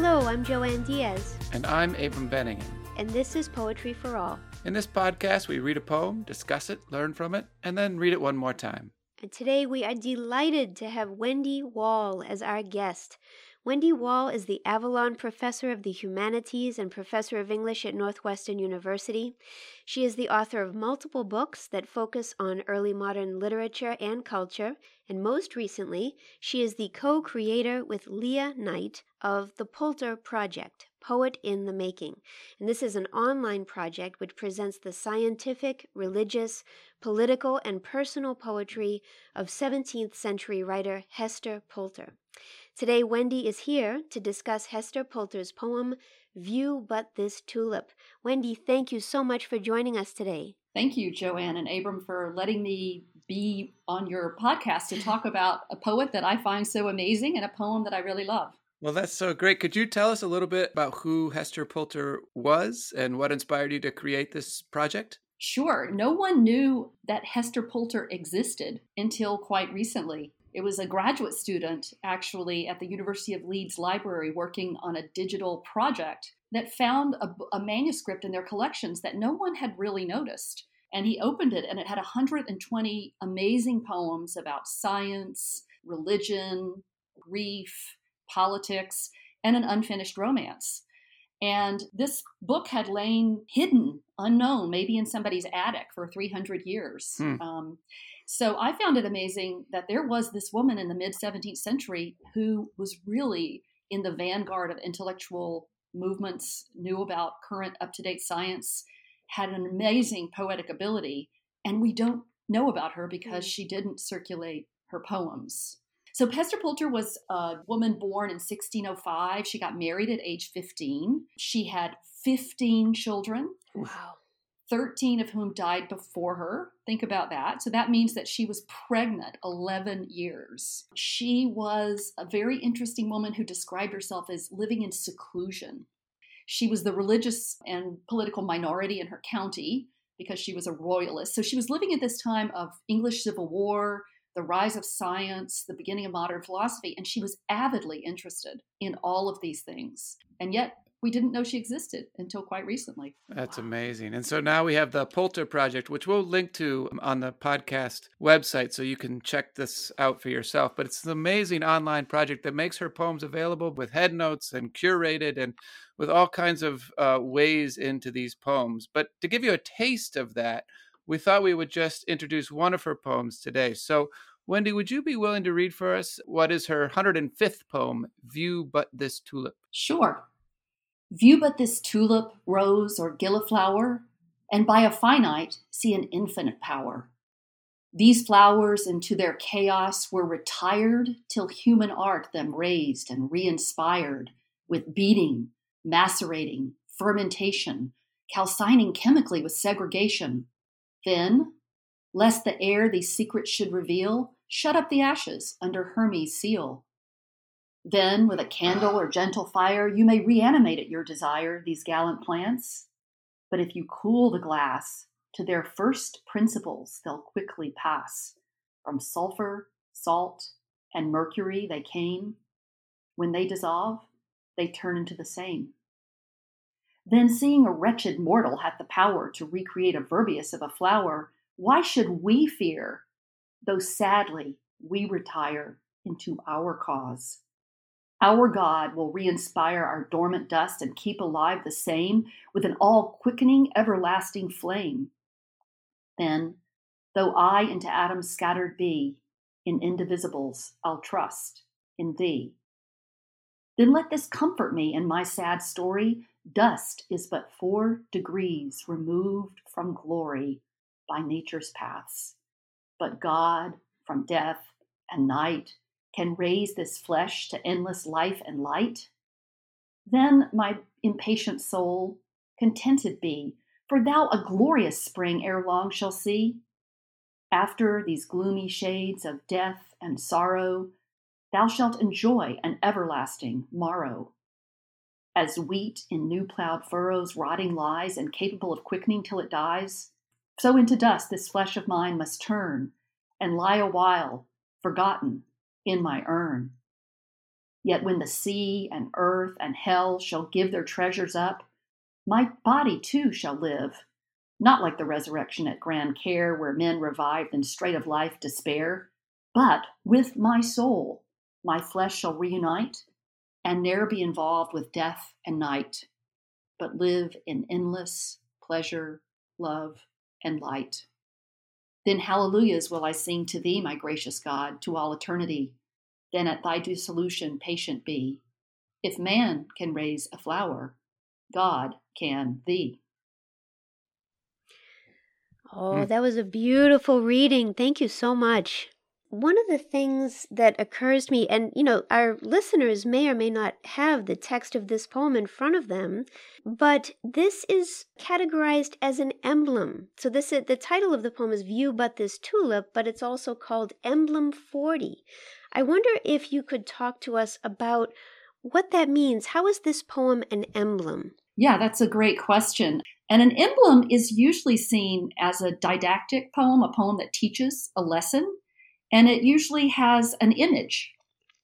Hello, I'm Joanne Diaz. And I'm Abram Van Engen. And this is Poetry for All. In this podcast, we read a poem, discuss it, learn from it, and then read it one more time. And today we are delighted to have Wendy Wall as our guest. Wendy Wall is the Avalon Professor of the Humanities and Professor of English at Northwestern University. She is the author of multiple books that focus on early modern literature and culture, and most recently, she is the co creator with Leah Knight of the Pulter Project, Poet in the Making. And this is an online project which presents the scientific, religious, political, and personal poetry of 17th century writer Hester Pulter. Today, Wendy is here to discuss Hester Pulter's poem, View But This Tulip. Wendy, thank you so much for joining us today. Thank you, Joanne and Abram, for letting me be on your podcast to talk about a poet that I find so amazing and a poem that I really love. Well, that's so great. Could you tell us a little bit about who Hester Pulter was and what inspired you to create this project? Sure. No one knew that Hester Pulter existed until quite recently. It was a graduate student, actually, at the University of Leeds Library working on a digital project that found a, a, manuscript in their collections that no one had really noticed. And he opened it, and it had 120 amazing poems about science, religion, grief, politics, and an unfinished romance. And this book had lain hidden, unknown, maybe in somebody's attic for 300 years. Hmm. Um, so I found it amazing that there was this woman in the mid 17th century who was really in the vanguard of intellectual movements, knew about current up to date science, had an amazing poetic ability, and we don't know about her because hmm. she didn't circulate her poems. So Hester Pulter was a woman born in 1605. She got married at age 15. She had 15 children. Wow. 13 of whom died before her. Think about that. So that means that she was pregnant 11 years. She was a very interesting woman who described herself as living in seclusion. She was the religious and political minority in her county because she was a royalist. So she was living at this time of English Civil War, the rise of science, the beginning of modern philosophy, and she was avidly interested in all of these things. And yet, we didn't know she existed until quite recently. That's wow. amazing. And so now we have the Pulter Project, which we'll link to on the podcast website so you can check this out for yourself. But it's an amazing online project that makes her poems available with head notes and curated and with all kinds of uh, ways into these poems. But to give you a taste of that, we thought we would just introduce one of her poems today. So, Wendy, would you be willing to read for us what is her 105th poem, View But This Tulip? Sure. View but this tulip, rose, or gilliflower, and by a finite see an infinite power. These flowers into their chaos were retired till human art them raised and re inspired with beating, macerating, fermentation, calcining chemically with segregation, then, lest the air these secrets should reveal, shut up the ashes under Hermes' seal. Then, with a candle or gentle fire, you may reanimate at your desire these gallant plants. But if you cool the glass, to their first principles they'll quickly pass. From sulfur, salt, and mercury they came. When they dissolve, they turn into the same. Then, seeing a wretched mortal hath the power to recreate a verbius of a flower, why should we fear, though sadly we retire into our cause? Our God will re inspire our dormant dust and keep alive the same with an all quickening, everlasting flame. Then, though I into atoms scattered be, in indivisibles I'll trust in thee. Then let this comfort me in my sad story Dust is but four degrees removed from glory by nature's paths. But God, from death and night, can raise this flesh to endless life and light. Then, my impatient soul, contented be, for thou a glorious spring ere long shall see. After these gloomy shades of death and sorrow, thou shalt enjoy an everlasting morrow. As wheat in new plowed furrows rotting lies and capable of quickening till it dies, so into dust this flesh of mine must turn and lie a while, forgotten, in my urn. Yet when the sea and earth and hell shall give their treasures up, my body too shall live, not like the resurrection at grand care, where men revived in strait of life despair, but with my soul my flesh shall reunite, and ne'er be involved with death and night, but live in endless pleasure, love, and light. Then hallelujahs will I sing to thee, my gracious God, to all eternity. Then at thy dissolution patient be. If man can raise a flower, God can thee. Oh, hmm. that was a beautiful reading. Thank you so much. One of the things that occurs to me, and you know, our listeners may or may not have the text of this poem in front of them, but this is categorized as an emblem. So this is, the title of the poem is View But This Tulip, but it's also called Emblem 40. I wonder if you could talk to us about what that means. How is this poem an emblem? Yeah, that's a great question. And an emblem is usually seen as a didactic poem, a poem that teaches a lesson and it usually has an image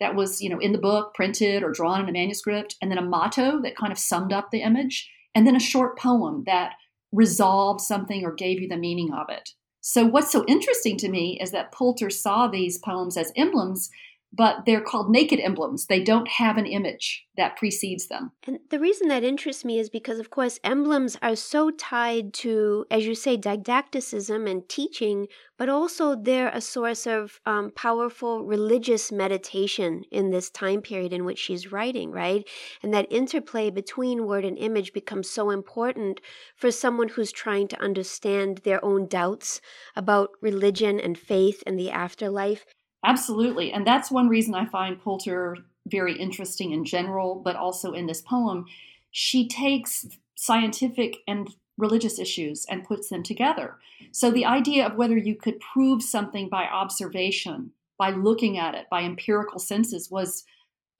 that was you know in the book printed or drawn in a manuscript and then a motto that kind of summed up the image and then a short poem that resolved something or gave you the meaning of it so what's so interesting to me is that pulter saw these poems as emblems but they're called naked emblems. They don't have an image that precedes them. And the reason that interests me is because, of course, emblems are so tied to, as you say, didacticism and teaching, but also they're a source of um, powerful religious meditation in this time period in which she's writing, right? And that interplay between word and image becomes so important for someone who's trying to understand their own doubts about religion and faith and the afterlife. Absolutely. And that's one reason I find Pulter very interesting in general, but also in this poem. She takes scientific and religious issues and puts them together. So the idea of whether you could prove something by observation, by looking at it, by empirical senses was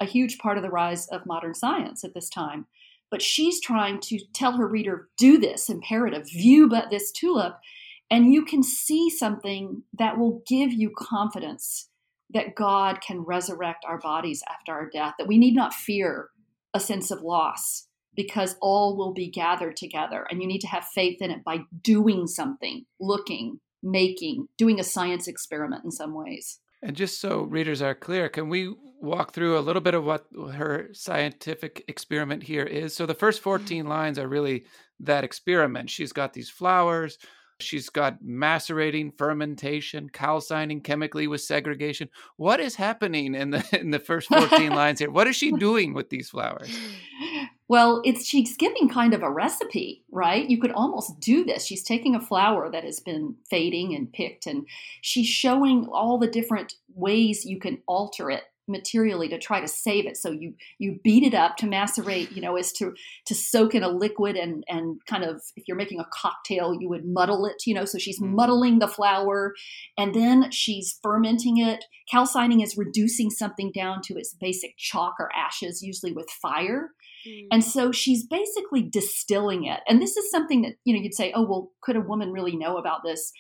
a huge part of the rise of modern science at this time. But she's trying to tell her reader, do this imperative, view but this tulip, and you can see something that will give you confidence that God can resurrect our bodies after our death, that we need not fear a sense of loss because all will be gathered together. And you need to have faith in it by doing something, looking, making, doing a science experiment in some ways. And just so readers are clear, can we walk through a little bit of what her scientific experiment here is? So the first 14 lines are really that experiment. She's got these flowers, She's got macerating, fermentation, calcining chemically with segregation. What is happening in the in the first 14 lines here? What is she doing with these flowers? Well, it's she's giving kind of a recipe, right? You could almost do this. She's taking a flower that has been fading and picked and she's showing all the different ways you can alter it materially to try to save it. So you you beat it up to macerate you know is to to soak in a liquid and and kind of if you're making a cocktail you would muddle it you know so she's mm-hmm. muddling the flower and then she's fermenting it. Calcining is reducing something down to its basic chalk or ashes usually with fire. Mm-hmm. and so she's basically distilling it. And this is something that you know you'd say oh well could a woman really know about this?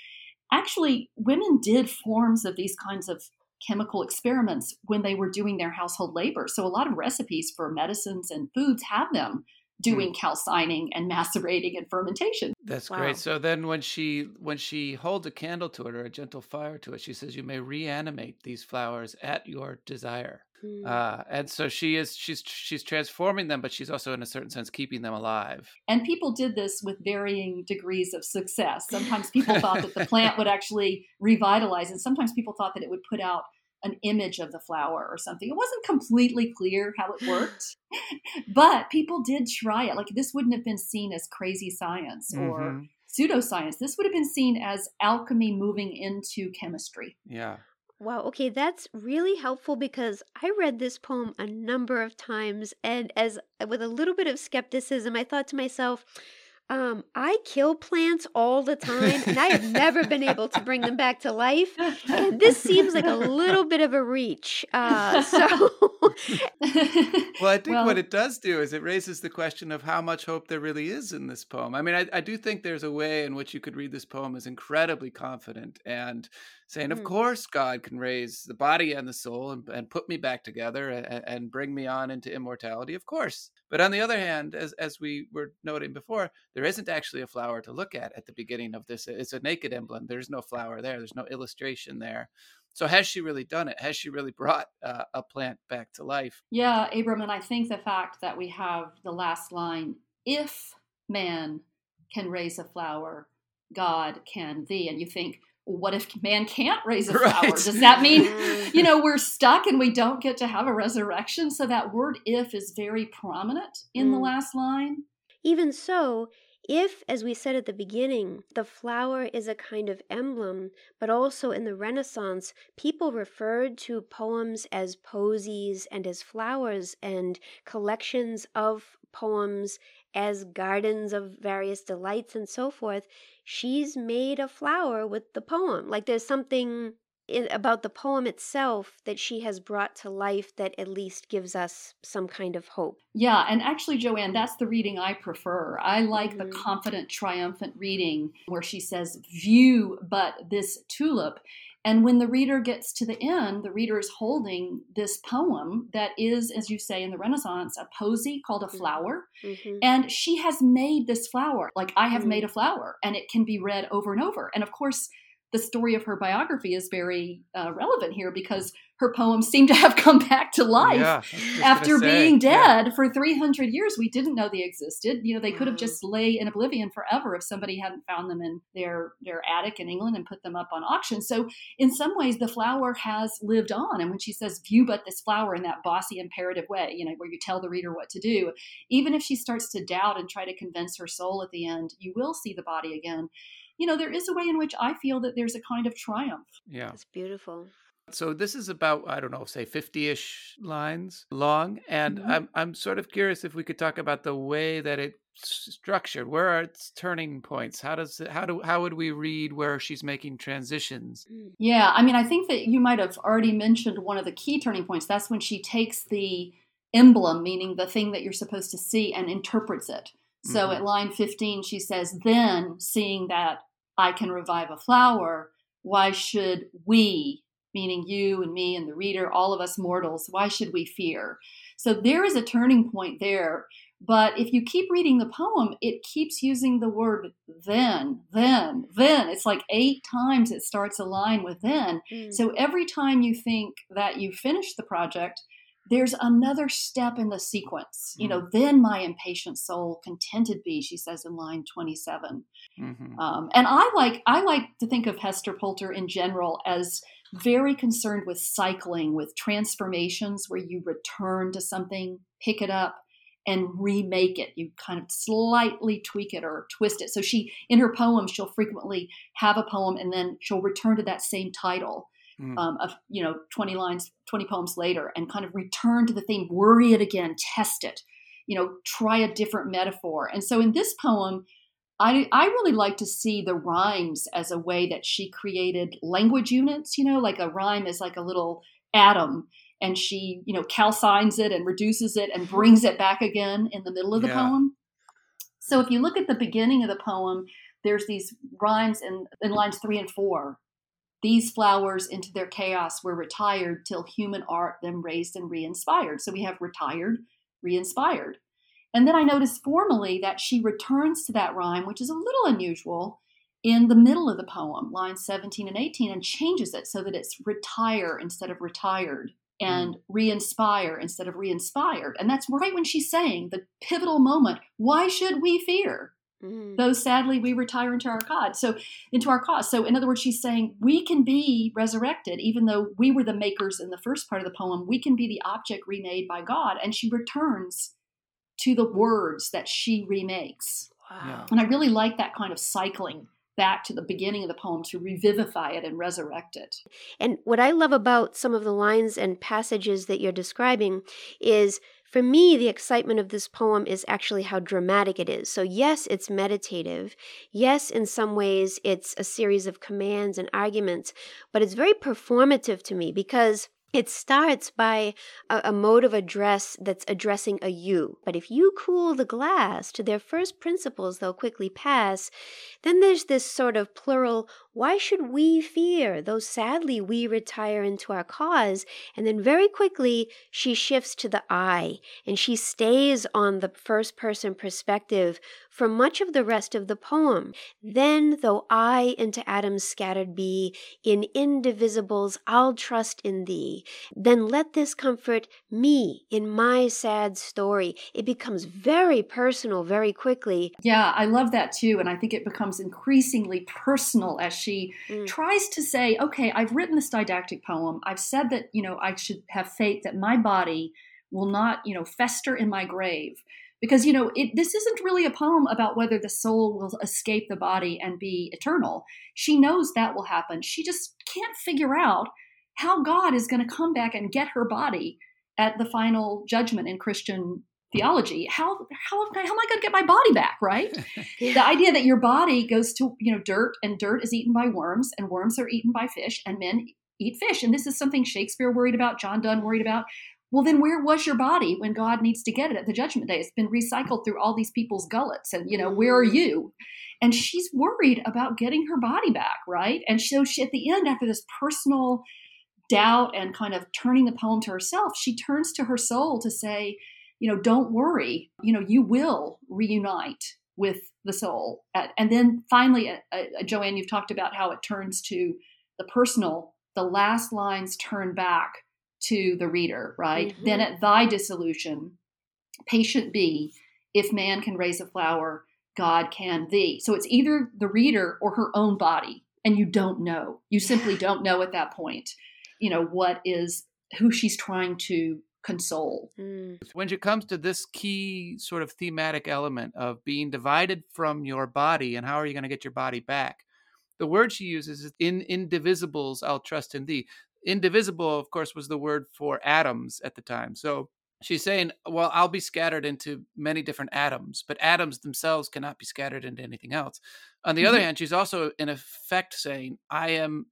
Actually women did forms of these kinds of chemical experiments when they were doing their household labor. So a lot of recipes for medicines and foods have them doing mm. calcining and macerating and fermentation. That's wow. great. So then when she when she holds a candle to it or a gentle fire to it, she says you may reanimate these flowers at your desire. Mm. Uh, and so she is she's she's transforming them, but she's also in a certain sense keeping them alive. And people did this with varying degrees of success. Sometimes people thought that the plant would actually revitalize, and sometimes people thought that it would put out an image of the flower or something. It wasn't completely clear how it worked, but people did try it. Like this wouldn't have been seen as crazy science mm-hmm. or pseudoscience. This would have been seen as alchemy moving into chemistry. Yeah. Wow, okay, that's really helpful because I read this poem a number of times and as with a little bit of skepticism, I thought to myself, um, I kill plants all the time, and I have never been able to bring them back to life. And this seems like a little bit of a reach. Uh, so, well, I think well, what it does do is it raises the question of how much hope there really is in this poem. I mean, I, I do think there's a way in which you could read this poem as incredibly confident and saying, Of Mm. course, God can raise the body and the soul and, and put me back together and, and bring me on into immortality. Of course. But on the other hand, as, as we were noting before, there isn't actually a flower to look at at the beginning of this. It's a naked emblem. There's no flower there, there's no illustration there. So, has she really done it? Has she really brought uh, a plant back to life? Yeah, Abram, and I think the fact that we have the last line, if man can raise a flower, God can thee. And you think, what if man can't raise a flower? Right. Does that mean, Mm. you know, we're stuck and we don't get to have a resurrection? So that word if is very prominent in the Mm. last line. Even so, if, as we said at the beginning, the flower is a kind of emblem, but also in the Renaissance, people referred to poems as posies and as flowers and collections of poems as gardens of various delights and so forth, she's made a flower with the poem. Like there's something i about the poem itself that she has brought to life that at least gives us some kind of hope. Yeah, and actually, Joanne, that's the reading I prefer. I like the Mhm. confident, triumphant reading where she says, View but this tulip. And when the reader gets to the end, the reader is holding this poem that is, as you say in the Renaissance, a posy called a Mhm. flower. Mhm. And she has made this flower. Like, I have Mhm. made a flower, and it can be read over and over. And of course, the story of her biography is very uh, relevant here because her poems seem to have come back to life. Yeah, I was after say, being yeah. dead for 300 years we didn't know they existed. You know they could have mm-hmm. just lay in oblivion forever if somebody hadn't found them in their their attic in england and put them up on auction. So in some ways the flower has lived on. And when she says view but this flower in that bossy imperative way you know where you tell the reader what to do even if she starts to doubt and try to convince her soul at the end you will see the body again. You know there is a way in which i feel that there's a kind of triumph. Yeah. It's beautiful. So this is about I don't know, say 50ish lines long and Mhm. I'm I'm sort of curious if we could talk about the way that it's structured. Where are its turning points? How does it, how do how would we read where she's making transitions? Yeah, I mean, I think that you might have already mentioned one of the key turning points. That's when she takes the emblem, meaning the thing that you're supposed to see, and interprets it. So Mhm. at line 15, she says, Then, seeing that I can revive a flower, why should we, meaning you and me and the reader, all of us mortals, why should we fear? So there is a turning point there. But if you keep reading the poem, it keeps using the word then, then, then. It's like eight times it starts a line with then. Mm. So every time you think that you finished the project, there's another step in the sequence. You know, then my impatient soul contented be, she says in line 27. Mhm. Um, and I like I like to think of Hester Pulter in general as very concerned with cycling, with transformations where you return to something, pick it up, and remake it. You kind of slightly tweak it or twist it. So she, in her poems, she'll frequently have a poem and then she'll return to that same title Mm. um, of you know 20 lines 20 poems later and kind of return to the theme worry it again test it you know try a different metaphor and so in this poem I, I really like to see the rhymes as a way that she created language units you know like a rhyme is like a little atom and she you know calcines it and reduces it and brings it back again in the middle of the Yeah. poem so if you look at the beginning of the poem there's these rhymes in, in lines three and four these flowers into their chaos were retired till human art them raised and re-inspired. So we have retired, re-inspired. And then I notice formally that she returns to that rhyme, which is a little unusual, in the middle of the poem, lines 17 and 18, and changes it so that it's retire instead of retired and mm. re-inspire instead of re-inspired. And that's right when she's saying the pivotal moment, why should we fear? Mm. though sadly we retire into our God. So into our cause. So in other words, she's saying we can be resurrected, even though we were the makers in the first part of the poem, we can be the object remade by God. And she returns to the words that she remakes. Wow. And I really like that kind of cycling back to the beginning of the poem to revivify it and resurrect it. And what I love about some of the lines and passages that you're describing is for me, the excitement of this poem is actually how dramatic it is. So, yes, it's meditative. Yes, in some ways, it's a series of commands and arguments, but it's very performative to me because it starts by a, a, mode of address that's addressing a you. But if you cool the glass to their first principles, they'll quickly pass. Then there's this sort of plural Why should we fear, though sadly we retire into our cause? And then very quickly she shifts to the I, and she stays on the first person perspective for much of the rest of the poem. Then, though I into atoms scattered be, in indivisibles I'll trust in thee. Then let this comfort me in my sad story. It becomes very personal very quickly. Yeah, I love that too. And I think it becomes increasingly personal as she mm. tries to say, okay, I've written this didactic poem. I've said that, you know, I should have faith that my body will not, you know, fester in my grave because you know it, this isn't really a poem about whether the soul will escape the body and be eternal she knows that will happen she just can't figure out how god is going to come back and get her body at the final judgment in christian theology how how, how am i going to get my body back right the idea that your body goes to you know dirt and dirt is eaten by worms and worms are eaten by fish and men eat fish and this is something shakespeare worried about john donne worried about well, then where was your body when God needs to get it at the judgment day? It's been recycled through all these people's gullets. And, you know, where are mm-hmm. you? And she's worried about getting her body back, right? And so she, at the end, after this personal doubt and kind of turning the poem to herself, she turns to her soul to say, you know, don't worry, you know, you will reunite with the soul. And then finally, uh, uh, Joanne, you've talked about how it turns to the personal. The last lines turn back to the reader, right? Mm-hmm. Then at thy dissolution, patient be, if man can raise a flower, God can thee. So it's either the reader or her own body, and you don't know. You simply don't know at that point, you know, what is who she's trying to console. Mm. When it comes to this key sort of thematic element of being divided from your body and how are you going to get your body back? The word she uses is in indivisibles I'll trust in thee indivisible, of course, was the word for atoms at the time. So she's saying, well, I'll be scattered into many different atoms, but atoms themselves cannot be scattered into anything else. On the mm-hmm. other hand, she's also in effect saying, I am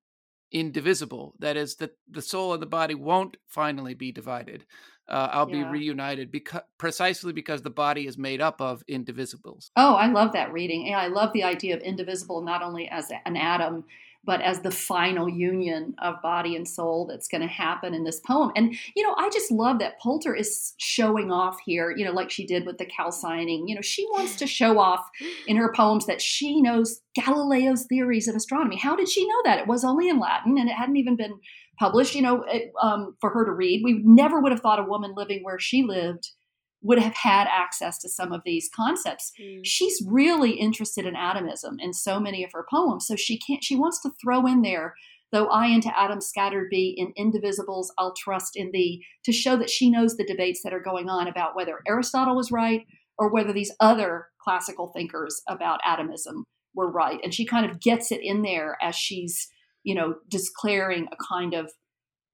indivisible. That is, that the soul and the body won't finally be divided. Uh, I'll yeah. be reunited because precisely because the body is made up of indivisibles. Oh, I love that reading. Yeah, I love the idea of indivisible not only as an atom but as the final union of body and soul that's going to happen in this poem. And, you know, I just love that Pulter is showing off here, you know, like she did with the calcining. You know, she wants to show off in her poems that she knows Galileo's theories of astronomy. How did she know that? It was only in Latin and it hadn't even been published, you know, it, um, for her to read. We never would have thought a woman living where she lived would have had access to some of these concepts. Mm. She's really interested in atomism in so many of her poems. So she can't she wants to throw in there, though I into atoms scattered be in indivisibles, I'll trust in thee, to show that she knows the debates that are going on about whether Aristotle was right or whether these other classical thinkers about atomism were right. And she kind of gets it in there as she's, you know, declaring a kind of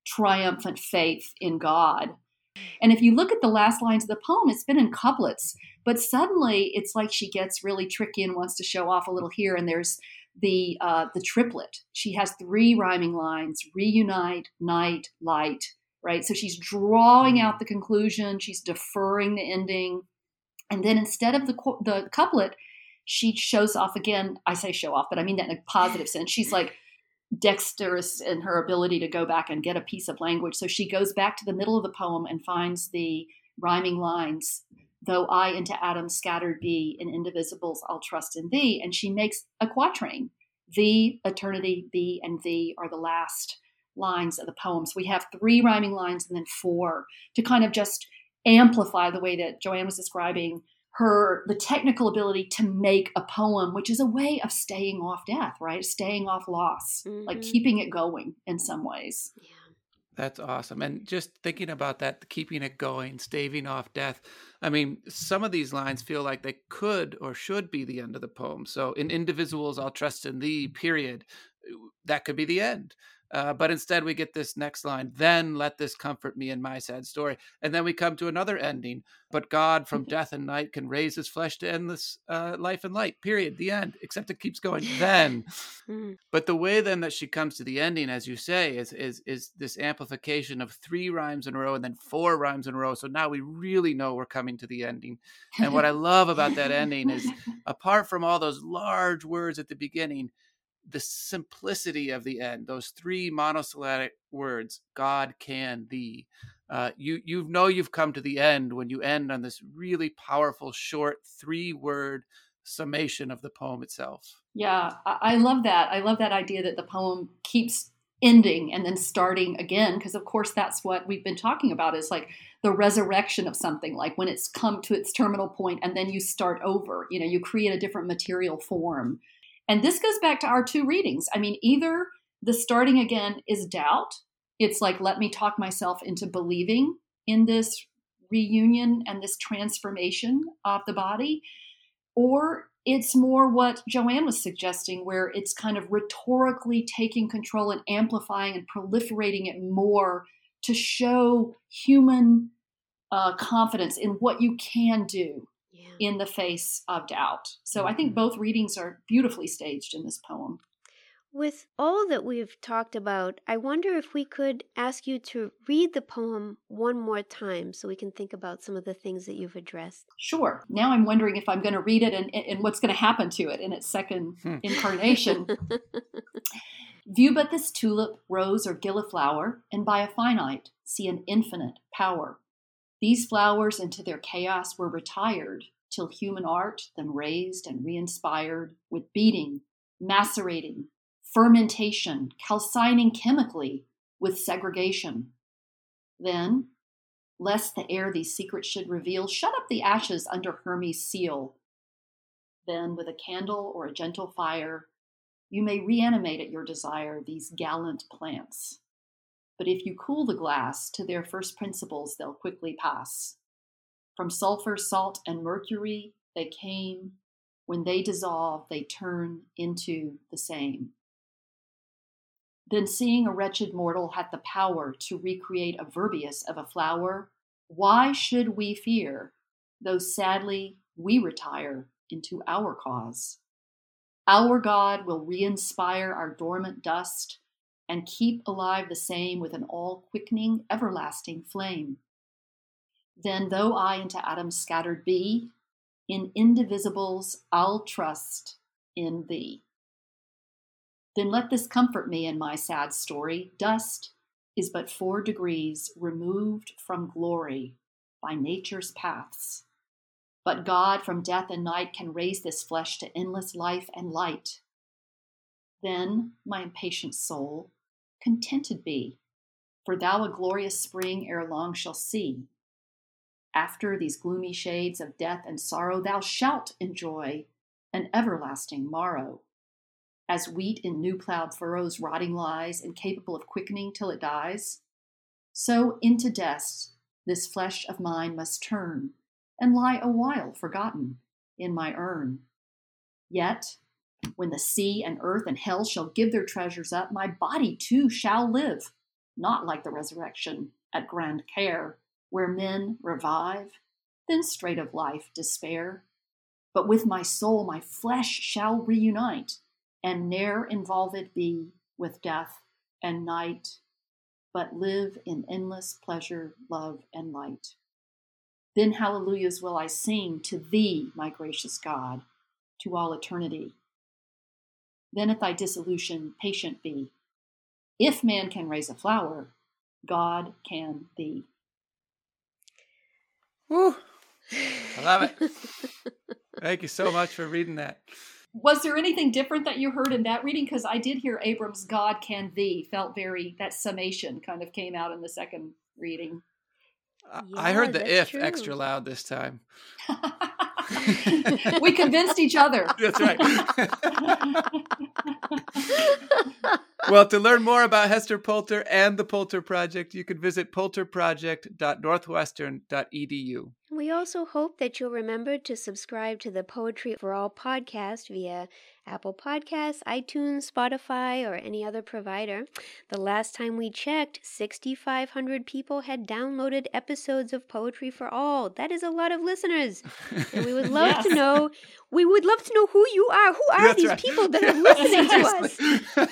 triumphant faith in God and if you look at the last lines of the poem, it's been in couplets, but suddenly it's like she gets really tricky and wants to show off a little here. And there's the uh, the triplet. She has three rhyming lines: reunite, night, light. Right. So she's drawing out the conclusion. She's deferring the ending, and then instead of the the couplet, she shows off again. I say show off, but I mean that in a positive sense. She's like dexterous in her ability to go back and get a piece of language. So she goes back to the middle of the poem and finds the rhyming lines Though I into atoms scattered be, in indivisibles I'll trust in thee. And she makes a quatrain. The, eternity, thee, and thee are the last lines of the poem. So we have three rhyming lines and then four to kind of just amplify the way that Joanne was describing her the technical ability to make a poem which is a way of staying off death right? Staying off loss mm-hmm. like keeping it going in some ways. Yeah. That's awesome and just thinking about that keeping it going staving off death i mean some of these lines feel like they could or should be the end of the poem so in indivisibles i'll trust in thee period that could be the end uh, but instead, we get this next line, then let this comfort me in my sad story. And then we come to another ending. But God from mm-hmm. death and night can raise his flesh to endless uh, life and light, period. The end, except it keeps going, then. Mm. but the way then that she comes to the ending, as you say, is, is, is this amplification of three rhymes in a row and then four rhymes in a row. So now we really know we're coming to the ending. And what I love about that ending is, apart from all those large words at the beginning, the simplicity of the end, those three monosyllabic words, God can thee. Uh, you you know you've come to the end when you end on this really powerful short three word summation of the poem itself. Yeah, I love that. I love that idea that the poem keeps ending and then starting again because of course that's what we've been talking about is like the resurrection of something like when it's come to its terminal point and then you start over you know you create a different material form and this goes back to our two readings i mean either the starting again is doubt it's like let me talk myself into believing in this reunion and this transformation of the body or it's more what Joanne was suggesting, where it's kind of rhetorically taking control and amplifying and proliferating it more to show human uh, confidence in what you can do. In the face of doubt. So I think mm-hmm. both readings are beautifully staged in this poem. With all that we've talked about, I wonder if we could ask you to read the poem one more time so we can think about some of the things that you've addressed. Sure. Now I'm wondering if I'm going to read it and, and what's going to happen to it in its second hmm. incarnation. View but this tulip, rose, or gilliflower, and by a finite see an infinite power. These flowers into their chaos were retired, till human art then raised and re inspired, with beating, macerating, fermentation, calcining chemically with segregation. Then, lest the air these secrets should reveal, shut up the ashes under Hermes' seal. Then, with a candle or a gentle fire, you may reanimate at your desire these gallant plants. But if you cool the glass to their first principles, they'll quickly pass. From sulfur, salt, and mercury they came. When they dissolve, they turn into the same. Then, seeing a wretched mortal hath the power to recreate a verbius of a flower, why should we fear, though sadly we retire into our cause? Our God will re inspire our dormant dust and keep alive the same with an all quickening, everlasting flame. Then, though I into atoms scattered be, in indivisibles I'll trust in thee. Then let this comfort me in my sad story. Dust is but four degrees removed from glory by nature's paths. But God from death and night can raise this flesh to endless life and light. Then, my impatient soul, contented be, for thou a glorious spring ere long shall see. After these gloomy shades of death and sorrow, thou shalt enjoy an everlasting morrow. As wheat in new plowed furrows rotting lies, incapable of quickening till it dies, so into dust this flesh of mine must turn and lie a while forgotten in my urn. Yet, when the sea and earth and hell shall give their treasures up, my body too shall live, not like the resurrection at grand care, where men revive, then straight of life despair. But with my soul my flesh shall reunite, and ne'er involved be with death and night, but live in endless pleasure, love, and light. Then hallelujahs will I sing to thee, my gracious God, to all eternity. Then at thy dissolution patient be. If man can raise a flower, God can thee. Woo! I love it. Thank you so much for reading that was there anything different that you heard in that reading? Because I did hear Abram's God can thee felt very, that summation kind of came out in the second reading. Yeah, I heard the if true. extra loud this time. we convinced each other. That's right. Well, to learn more about Hester Pulter and the Pulter Project, you can visit pulterproject.northwestern.edu. We also hope that you'll remember to subscribe to the Poetry for All podcast via Apple Podcasts, iTunes, Spotify, or any other provider. The last time we checked, 6,500 people had downloaded episodes of Poetry for All. That is a lot of listeners. And we would love yes. to know, we would love to know who you are. Who are That's these right. people that are listening to us?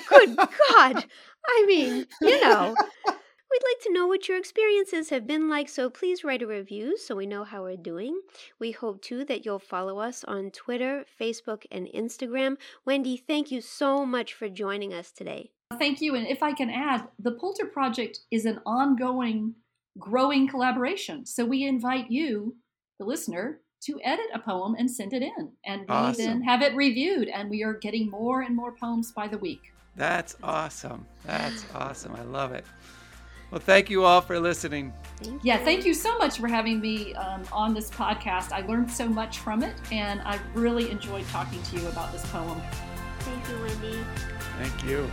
Good God. I mean, you know. We'd like to know what your experiences have been like, so please write a review so we know how we're doing. We hope too that you'll follow us on Twitter, Facebook, and Instagram. Wendy, thank you so much for joining us today. Thank you. And if I can add, the Pulter Project is an ongoing, growing collaboration. So we invite you, the listener, to edit a poem and send it in. And we Awesome. then have it reviewed. And we are getting more and more poems by the week. That's awesome. That's awesome. I love it. Well, thank you all for listening. Thank Yeah, thank you so much for having me um, on this podcast. I learned so much from it, and I really enjoyed talking to you about this poem. Thank you, Wendy. Thank you.